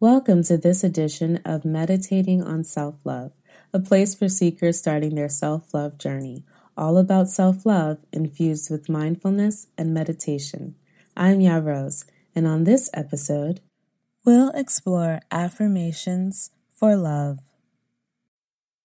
Welcome to this edition of Meditating on Self Love, a place for seekers starting their self love journey, all about self love infused with mindfulness and meditation. I'm Ya Rose, and on this episode, we'll explore affirmations for love.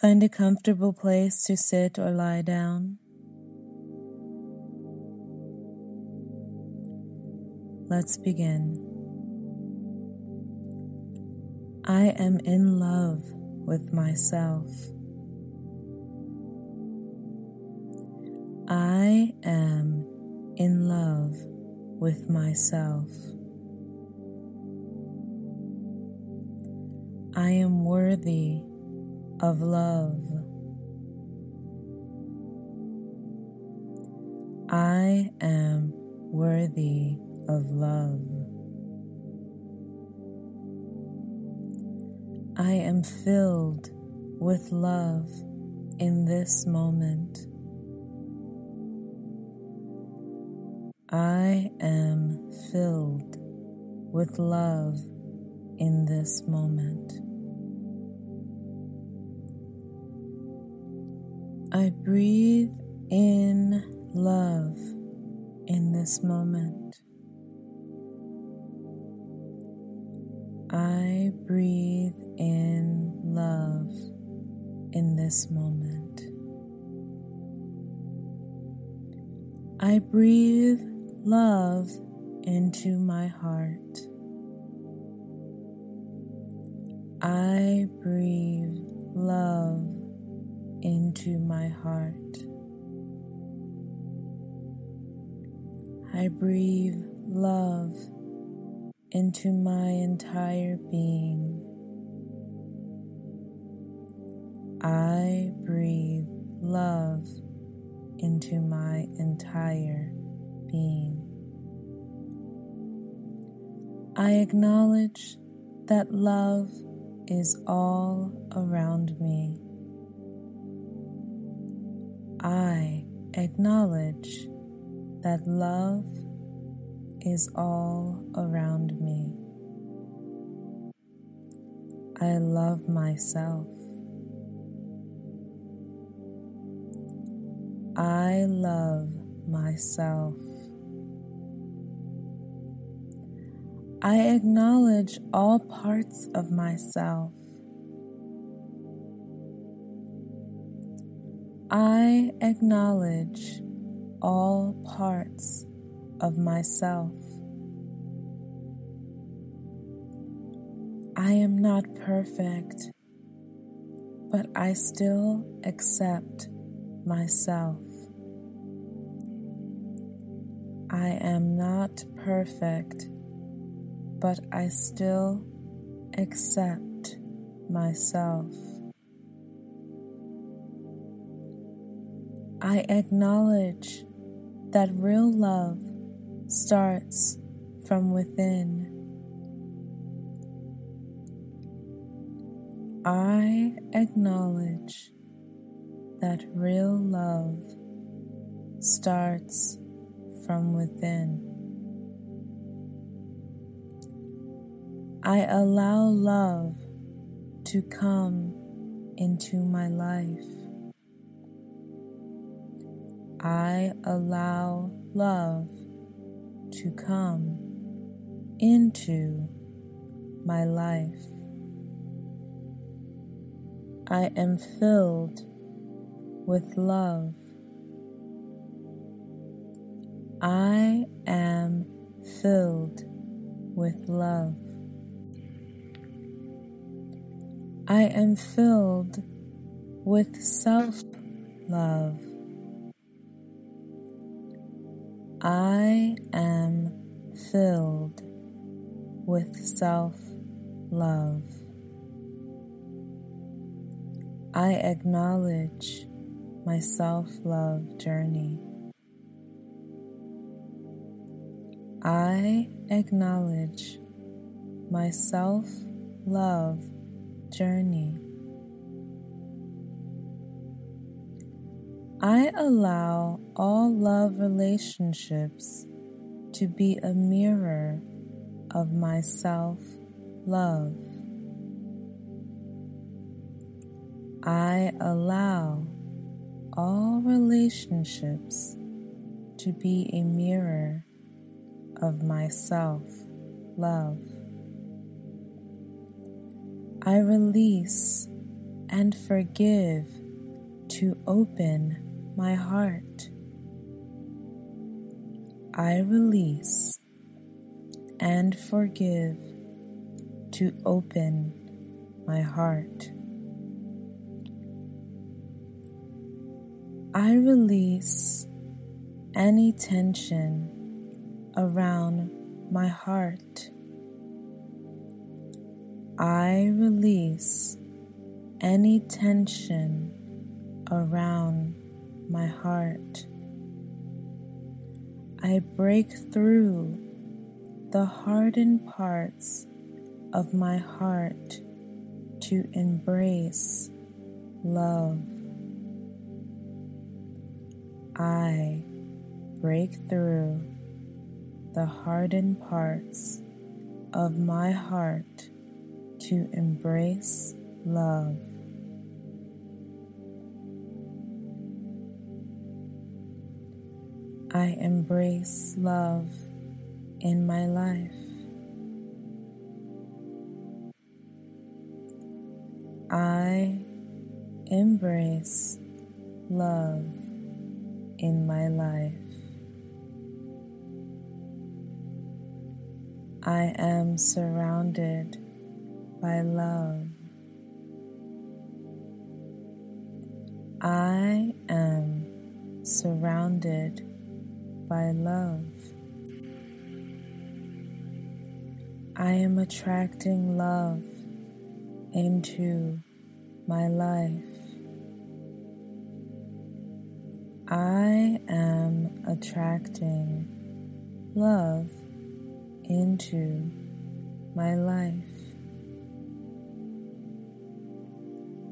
Find a comfortable place to sit or lie down. Let's begin. I am in love with myself. I am in love with myself. I am worthy of love. I am worthy of love. I am filled with love in this moment. I am filled with love in this moment. I breathe in love in this moment. I breathe in love in this moment. I breathe love into my heart. I breathe love into my heart. I breathe love into my entire being. I breathe love into my entire being. I acknowledge that love is all around me. I acknowledge that love is all around me. I love myself. I love myself. I acknowledge all parts of myself. I acknowledge all parts of myself. I am not perfect, but I still accept myself. I am not perfect, but I still accept myself. I acknowledge that real love starts from within. I acknowledge that real love starts from within. I allow love to come into my life. I allow love to come into my life. I am filled with love. I am filled with love. I am filled with self love. I am filled with self love. I acknowledge my self love journey. I acknowledge my self love journey. I allow all love relationships to be a mirror of my self love. I allow all relationships to be a mirror of my self love. I release and forgive to open my heart. I release and forgive to open my heart. I release any tension around my heart. I release any tension around my heart. I break through the hardened parts of my heart to embrace love. I break through the hardened parts of my heart to embrace love. I embrace love in my life. I embrace love in my life. I am surrounded by love. I am surrounded by love. I am attracting love into my life. I am attracting love into my life.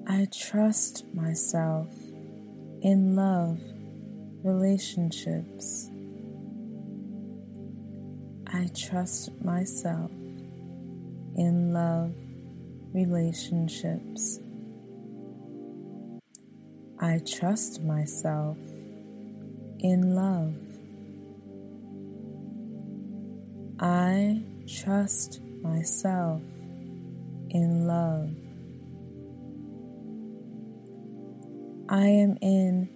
I trust myself in love relationships. I trust myself in love relationships. I trust myself in love. I trust myself in love. I am in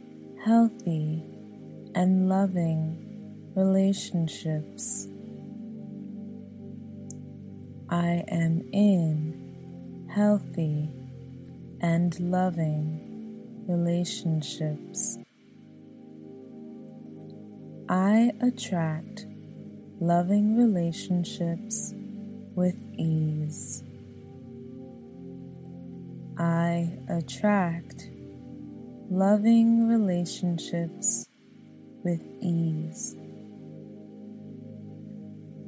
healthy and loving relationships. I am in healthy and loving relationships. I attract loving relationships with ease. I attract loving relationships with ease.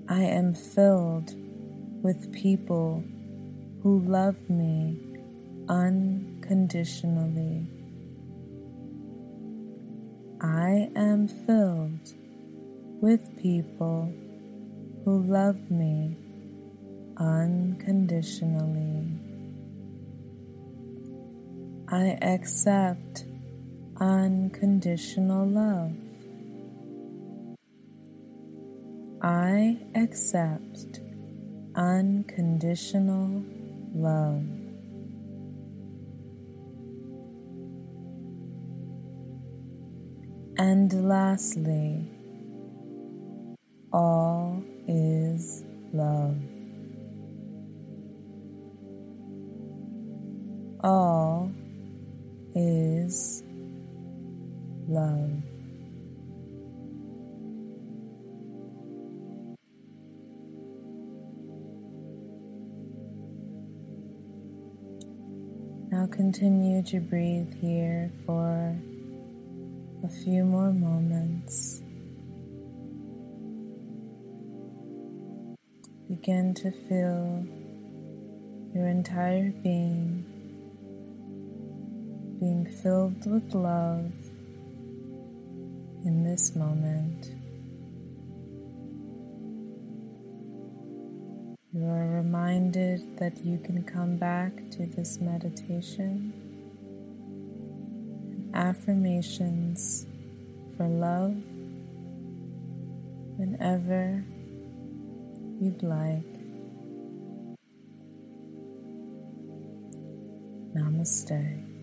I am filled with people who love me unconditionally. I am filled with people who love me unconditionally. I accept unconditional love. I accept unconditional love. And lastly, all is love. All is love. Now continue to breathe here for a few more moments. Begin to feel your entire being being filled with love in this moment. You are reminded that you can come back to this meditation and affirmations for love whenever you'd like. Namaste.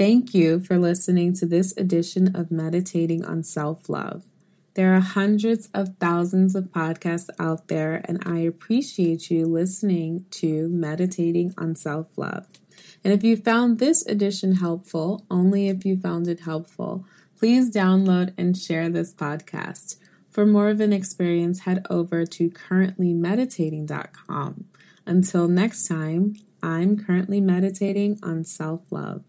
Thank you for listening to this edition of Meditating on Self Love. There are hundreds of thousands of podcasts out there, and I appreciate you listening to Meditating on Self Love. And if you found this edition helpful, only if you found it helpful, please download and share this podcast. For more of an experience, head over to currentlymeditating.com. Until next time, I'm currently meditating on self love.